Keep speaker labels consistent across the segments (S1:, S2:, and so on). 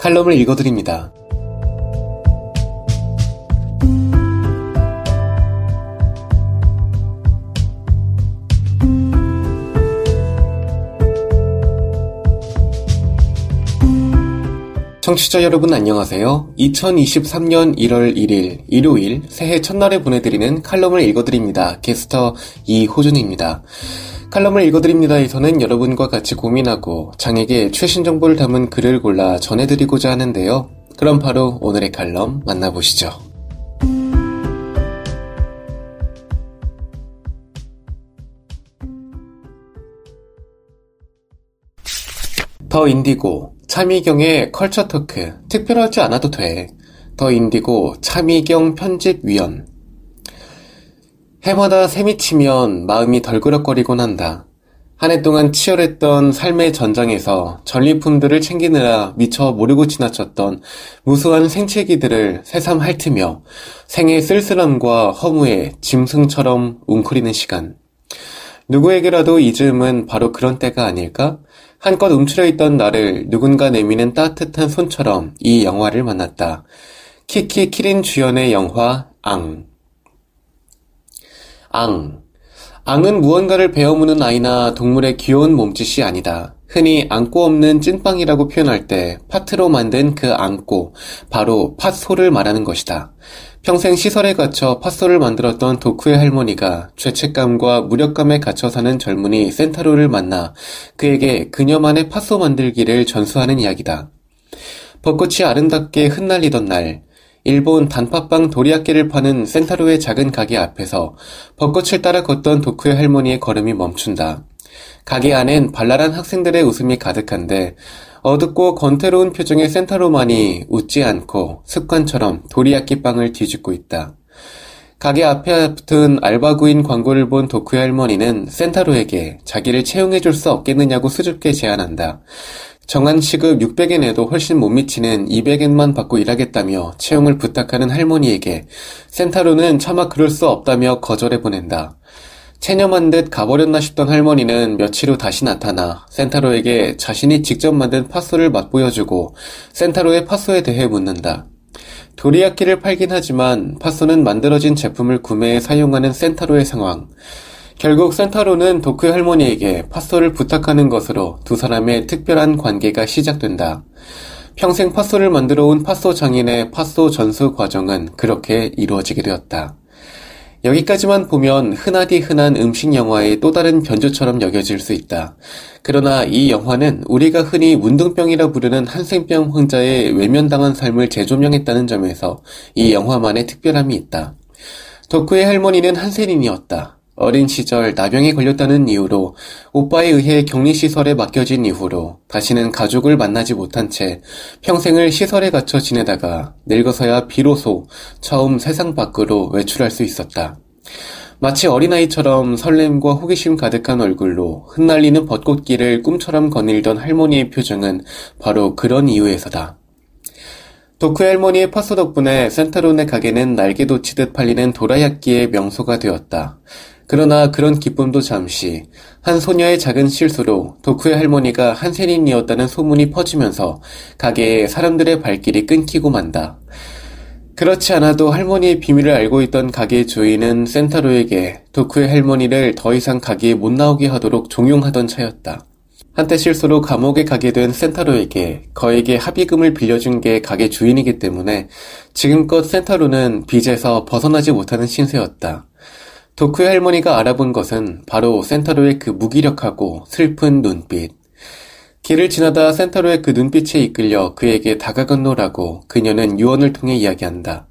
S1: 칼럼을 읽어드립니다. 청취자 여러분 안녕하세요. 2023년 1월 1일 일요일 새해 첫날에 보내드리는 칼럼을 읽어드립니다. 게스터 이호준입니다. 칼럼을 읽어드립니다에서는 여러분과 같이 고민하고 장에게 최신 정보를 담은 글을 골라 전해드리고자 하는데요. 그럼 바로 오늘의 칼럼 만나보시죠. 더 인디고, 차미경의 컬처 토크, 특별하지 않아도 돼. 더 인디고, 차미경 편집위원. 해마다 샘이 치면 마음이 덜그럭거리곤 한다. 한 해 동안 치열했던 삶의 전장에서 전리품들을 챙기느라 미처 모르고 지나쳤던 무수한 생채기들을 새삼 핥으며 생의 쓸쓸함과 허무에 짐승처럼 웅크리는 시간. 누구에게라도 이 즈음은 바로 그런 때가 아닐까? 한껏 움츠려 있던 나를 누군가 내미는 따뜻한 손처럼 이 영화를 만났다. 키키 키린 주연의 영화 앙. 앙. 앙은 무언가를 베어무는 아이나 동물의 귀여운 몸짓이 아니다. 흔히 안고 없는 찐빵이라고 표현할 때 파트로 만든 그 안고, 바로 팥소를 말하는 것이다. 평생 시설에 갇혀 팥소를 만들었던 도쿠의 할머니가 죄책감과 무력감에 갇혀 사는 젊은이 센타로를 만나 그에게 그녀만의 팥소 만들기를 전수하는 이야기다. 벚꽃이 아름답게 흩날리던 날, 일본 단팥빵 도리야끼를 파는 센타로의 작은 가게 앞에서 벚꽃을 따라 걷던 도쿠의 할머니의 걸음이 멈춘다. 가게 안엔 발랄한 학생들의 웃음이 가득한데 어둡고 건태로운 표정의 센타로만이 웃지 않고 습관처럼 도리야끼 빵을 뒤집고 있다. 가게 앞에 붙은 알바구인 광고를 본 도쿠의 할머니는 센타로에게 자기를 채용해줄 수 없겠느냐고 수줍게 제안한다. 정한 시급 600엔에도 훨씬 못 미치는 200엔만 받고 일하겠다며 채용을 부탁하는 할머니에게 센타로는 차마 그럴 수 없다며 거절해 보낸다. 체념한 듯 가버렸나 싶던 할머니는 며칠 후 다시 나타나 센타로에게 자신이 직접 만든 팥소를 맛보여주고 센타로의 팥소에 대해 묻는다. 도리야끼를 팔긴 하지만 팥소는 만들어진 제품을 구매해 사용하는 센타로의 상황. 결국 센타로는 도쿠의 할머니에게 팥소를 부탁하는 것으로 두 사람의 특별한 관계가 시작된다. 평생 팥소를 만들어 온 팥소 장인의 팥소 전수 과정은 그렇게 이루어지게 되었다. 여기까지만 보면 흔하디 흔한 음식 영화의 또 다른 변주처럼 여겨질 수 있다. 그러나 이 영화는 우리가 흔히 문둥병이라 부르는 한생병 환자의 외면당한 삶을 재조명했다는 점에서 이 영화만의 특별함이 있다. 덕후의 할머니는 한센인이었다. 어린 시절 나병에 걸렸다는 이유로 오빠에 의해 격리시설에 맡겨진 이후로 다시는 가족을 만나지 못한 채 평생을 시설에 갇혀 지내다가 늙어서야 비로소 처음 세상 밖으로 외출할 수 있었다. 마치 어린아이처럼 설렘과 호기심 가득한 얼굴로 흩날리는 벚꽃길을 꿈처럼 거닐던 할머니의 표정은 바로 그런 이유에서다. 도쿠 할머니의 파소 덕분에 센타론의 가게는 날개 돋치듯 팔리는 도라야끼의 명소가 되었다. 그러나 그런 기쁨도 잠시 한 소녀의 작은 실수로 도쿠의 할머니가 한센인이었다는 소문이 퍼지면서 가게에 사람들의 발길이 끊기고 만다. 그렇지 않아도 할머니의 비밀을 알고 있던 가게 주인은 센타로에게 도쿠의 할머니를 더 이상 가게에 못 나오게 하도록 종용하던 차였다. 한때 실수로 감옥에 가게 된 센타로에게 거액의 합의금을 빌려준 게 가게 주인이기 때문에 지금껏 센타로는 빚에서 벗어나지 못하는 신세였다. 도쿠의 할머니가 알아본 것은 바로 센타로의 그 무기력하고 슬픈 눈빛. 길을 지나다 센타로의 그 눈빛에 이끌려 그에게 다가건노라고 그녀는 유언을 통해 이야기한다.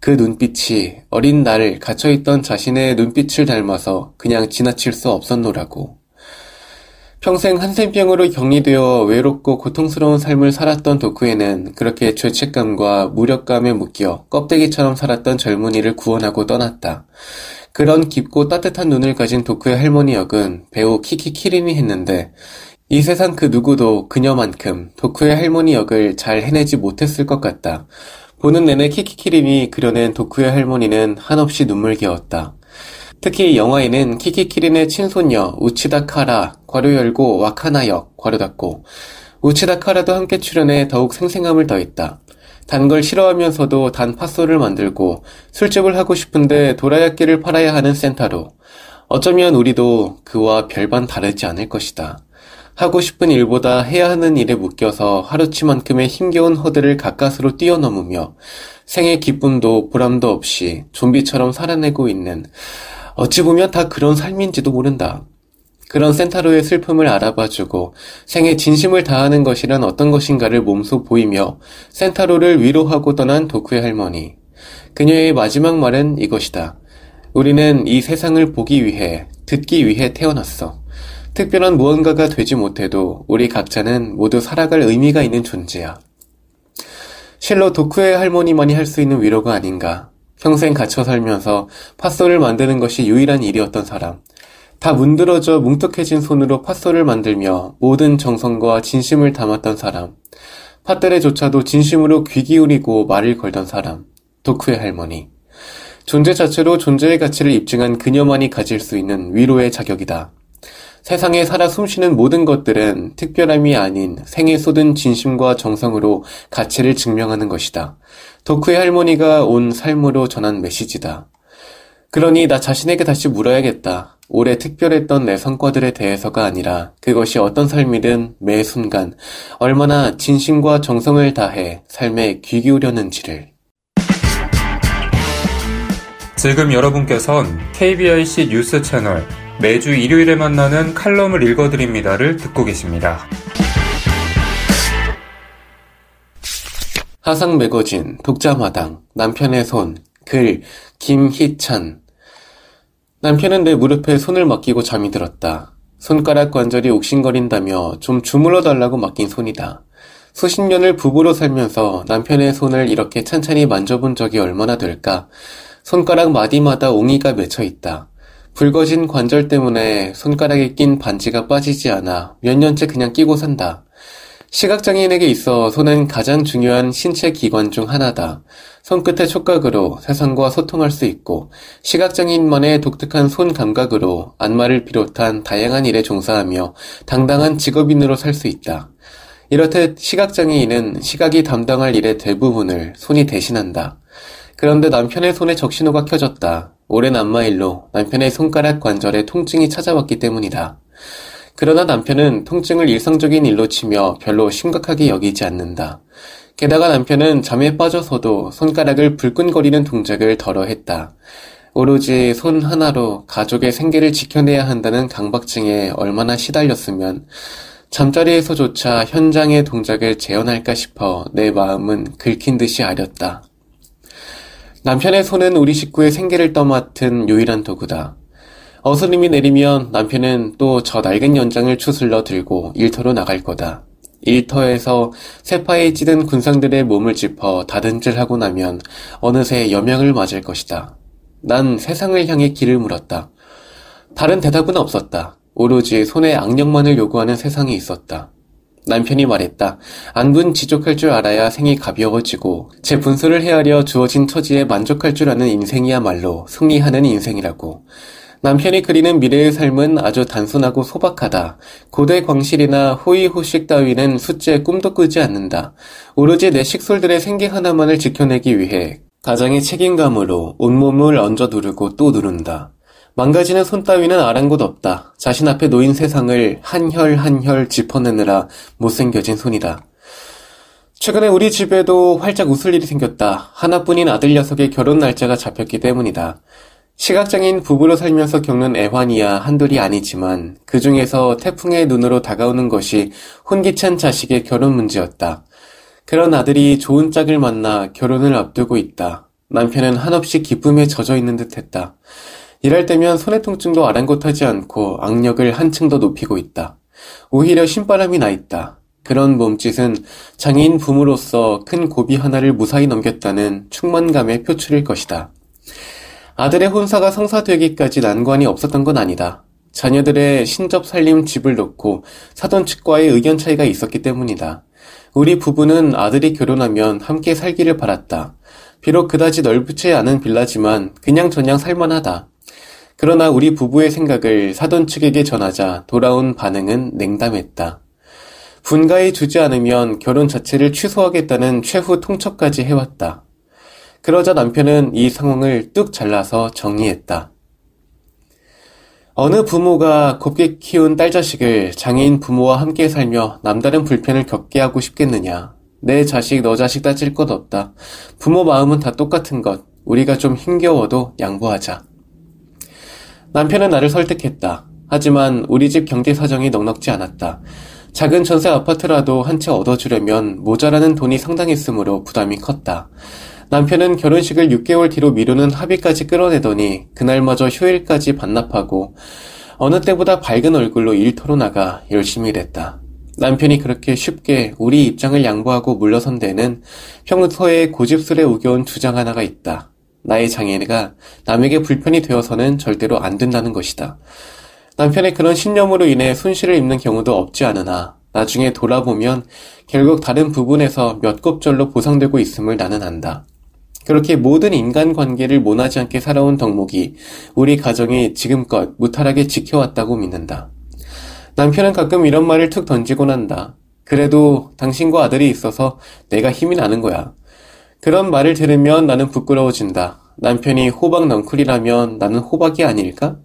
S1: 그 눈빛이 어린 나를 갇혀있던 자신의 눈빛을 닮아서 그냥 지나칠 수 없었노라고. 평생 한센병으로 격리되어 외롭고 고통스러운 삶을 살았던 도쿠에는 그렇게 죄책감과 무력감에 묶여 껍데기처럼 살았던 젊은이를 구원하고 떠났다. 그런 깊고 따뜻한 눈을 가진 도쿠의 할머니 역은 배우 키키 키린이 했는데 이 세상 그 누구도 그녀만큼 도쿠의 할머니 역을 잘 해내지 못했을 것 같다. 보는 내내 키키키린이 그려낸 도쿠의 할머니는 한없이 눈물겨웠다. 특히 영화에는 키키키린의 친손녀 우치다 카라 괄호 열고 와카나 역 괄호 닫고 우치다 카라도 함께 출연해 더욱 생생함을 더했다. 단 걸 싫어하면서도 단 팥소를 만들고 술집을 하고 싶은데 도라야끼를 팔아야 하는 센타로 어쩌면 우리도 그와 별반 다르지 않을 것이다. 하고 싶은 일보다 해야 하는 일에 묶여서 하루치만큼의 힘겨운 허들을 가까스로 뛰어넘으며 생의 기쁨도 보람도 없이 좀비처럼 살아내고 있는 어찌 보면 다 그런 삶인지도 모른다. 그런 센타로의 슬픔을 알아봐주고 생에 진심을 다하는 것이란 어떤 것인가를 몸소 보이며 센타로를 위로하고 떠난 도쿠의 할머니. 그녀의 마지막 말은 이것이다. 우리는 이 세상을 보기 위해, 듣기 위해 태어났어. 특별한 무언가가 되지 못해도 우리 각자는 모두 살아갈 의미가 있는 존재야. 실로 도쿠의 할머니만이 할 수 있는 위로가 아닌가. 평생 갇혀 살면서 팥소를 만드는 것이 유일한 일이었던 사람. 다 문드러져 뭉툭해진 손으로 팥소를 만들며 모든 정성과 진심을 담았던 사람. 팥들에조차도 진심으로 귀 기울이고 말을 걸던 사람. 도쿠의 할머니. 존재 자체로 존재의 가치를 입증한 그녀만이 가질 수 있는 위로의 자격이다. 세상에 살아 숨쉬는 모든 것들은 특별함이 아닌 생에 쏟은 진심과 정성으로 가치를 증명하는 것이다. 덕후의 할머니가 온 삶으로 전한 메시지다. 그러니 나 자신에게 다시 물어야겠다. 올해 특별했던 내 성과들에 대해서가 아니라 그것이 어떤 삶이든 매 순간 얼마나 진심과 정성을 다해 삶에 귀 기울였는지를.
S2: 지금 여러분께선 KBIC 뉴스 채널 매주 일요일에 만나는 칼럼을 읽어드립니다를 듣고 계십니다.
S1: 하상 매거진, 독자마당, 남편의 손, 글, 김희찬. 남편은 내 무릎에 손을 맡기고 잠이 들었다. 손가락 관절이 옥신거린다며 좀 주물러 달라고 맡긴 손이다. 수십 년을 부부로 살면서 남편의 손을 이렇게 찬찬히 만져본 적이 얼마나 될까? 손가락 마디마다 옹이가 맺혀 있다. 붉어진 관절 때문에 손가락에 낀 반지가 빠지지 않아 몇 년째 그냥 끼고 산다. 시각장애인에게 있어 손은 가장 중요한 신체 기관 중 하나다. 손끝의 촉각으로 세상과 소통할 수 있고 시각장애인만의 독특한 손 감각으로 안마를 비롯한 다양한 일에 종사하며 당당한 직업인으로 살 수 있다. 이렇듯 시각장애인은 시각이 담당할 일의 대부분을 손이 대신한다. 그런데 남편의 손에 적신호가 켜졌다. 오랜 안마일로 남편의 손가락 관절에 통증이 찾아왔기 때문이다. 그러나 남편은 통증을 일상적인 일로 치며 별로 심각하게 여기지 않는다. 게다가 남편은 잠에 빠져서도 손가락을 불끈거리는 동작을 덜어 했다. 오로지 손 하나로 가족의 생계를 지켜내야 한다는 강박증에 얼마나 시달렸으면 잠자리에서조차 현장의 동작을 재현할까 싶어 내 마음은 긁힌 듯이 아렸다. 남편의 손은 우리 식구의 생계를 떠맡은 유일한 도구다. 어스름이 내리면 남편은 또 저 낡은 연장을 추슬러 들고 일터로 나갈 거다. 일터에서 세파에 찌든 군상들의 몸을 짚어 다듬질하고 나면 어느새 여명을 맞을 것이다. 난 세상을 향해 길을 물었다. 다른 대답은 없었다. 오로지 손의 악력만을 요구하는 세상이 있었다. 남편이 말했다. 안분 지족할 줄 알아야 생이 가벼워지고 제 분수를 헤아려 주어진 처지에 만족할 줄 아는 인생이야말로 승리하는 인생이라고. 남편이 그리는 미래의 삶은 아주 단순하고 소박하다. 고대 광실이나 호의호식 따위는 숫자에 꿈도 꾸지 않는다. 오로지 내 식솔들의 생계 하나만을 지켜내기 위해 가장의 책임감으로 온몸을 얹어 누르고 또 누른다. 망가지는 손 따위는 아랑곳 없다. 자신 앞에 놓인 세상을 한 혈 한 혈 짚어내느라 못생겨진 손이다. 최근에 우리 집에도 활짝 웃을 일이 생겼다. 하나뿐인 아들 녀석의 결혼 날짜가 잡혔기 때문이다. 시각장애인 부부로 살면서 겪는 애환이야 한둘이 아니지만 그 중에서 태풍의 눈으로 다가오는 것이 혼기찬 자식의 결혼 문제였다. 그런 아들이 좋은 짝을 만나 결혼을 앞두고 있다. 남편은 한없이 기쁨에 젖어 있는 듯 했다. 일할 때면 손의 통증도 아랑곳하지 않고 악력을 한층 더 높이고 있다. 오히려 신바람이 나 있다. 그런 몸짓은 장애인 부모로서 큰 고비 하나를 무사히 넘겼다는 충만감의 표출일 것이다. 아들의 혼사가 성사되기까지 난관이 없었던 건 아니다. 자녀들의 신접 살림 집을 놓고 사돈 측과의 의견 차이가 있었기 때문이다. 우리 부부는 아들이 결혼하면 함께 살기를 바랐다. 비록 그다지 넓지 않은 빌라지만 그냥 저냥 살만하다. 그러나 우리 부부의 생각을 사돈 측에게 전하자 돌아온 반응은 냉담했다. 분가에 주지 않으면 결혼 자체를 취소하겠다는 최후 통첩까지 해왔다. 그러자 남편은 이 상황을 뚝 잘라서 정리했다. 어느 부모가 곱게 키운 딸 자식을 장애인 부모와 함께 살며 남다른 불편을 겪게 하고 싶겠느냐. 내 자식, 너 자식 따질 것 없다. 부모 마음은 다 똑같은 것. 우리가 좀 힘겨워도 양보하자. 남편은 나를 설득했다. 하지만 우리 집 경제 사정이 넉넉지 않았다. 작은 전세 아파트라도 한 채 얻어주려면 모자라는 돈이 상당했으므로 부담이 컸다. 남편은 결혼식을 6개월 뒤로 미루는 합의까지 끌어내더니 그날마저 휴일까지 반납하고 어느 때보다 밝은 얼굴로 일터로 나가 열심히 일했다. 남편이 그렇게 쉽게 우리 입장을 양보하고 물러선 데는 평소에 고집스레 우겨온 주장 하나가 있다. 나의 장애가 남에게 불편이 되어서는 절대로 안 된다는 것이다. 남편의 그런 신념으로 인해 손실을 입는 경우도 없지 않으나 나중에 돌아보면 결국 다른 부분에서 몇 곱절로 보상되고 있음을 나는 안다. 그렇게 모든 인간관계를 모나지 않게 살아온 덕목이 우리 가정이 지금껏 무탈하게 지켜왔다고 믿는다. 남편은 가끔 이런 말을 툭 던지고 난다. 그래도 당신과 아들이 있어서 내가 힘이 나는 거야. 그런 말을 들으면 나는 부끄러워진다. 남편이 호박 넝쿨이라면 나는 호박이 아닐까?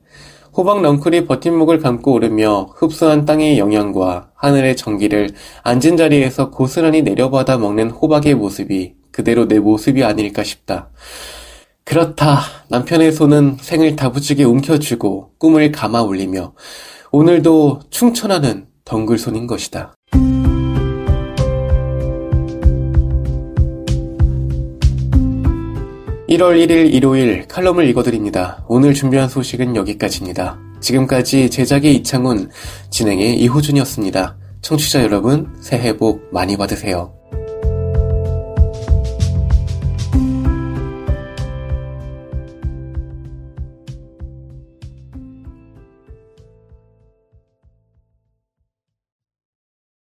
S1: 호박 넝쿨이 버팀목을 감고 오르며 흡수한 땅의 영양과 하늘의 전기를 앉은 자리에서 고스란히 내려받아 먹는 호박의 모습이 그대로 내 모습이 아닐까 싶다. 그렇다. 남편의 손은 생을 다부지게 움켜쥐고 꿈을 감아 올리며 오늘도 충천하는 덩글손인 것이다. 1월 1일 일요일 칼럼을 읽어드립니다. 오늘 준비한 소식은 여기까지입니다. 지금까지 제작의 이창훈, 진행의 이호준이었습니다. 청취자 여러분, 새해 복 많이 받으세요.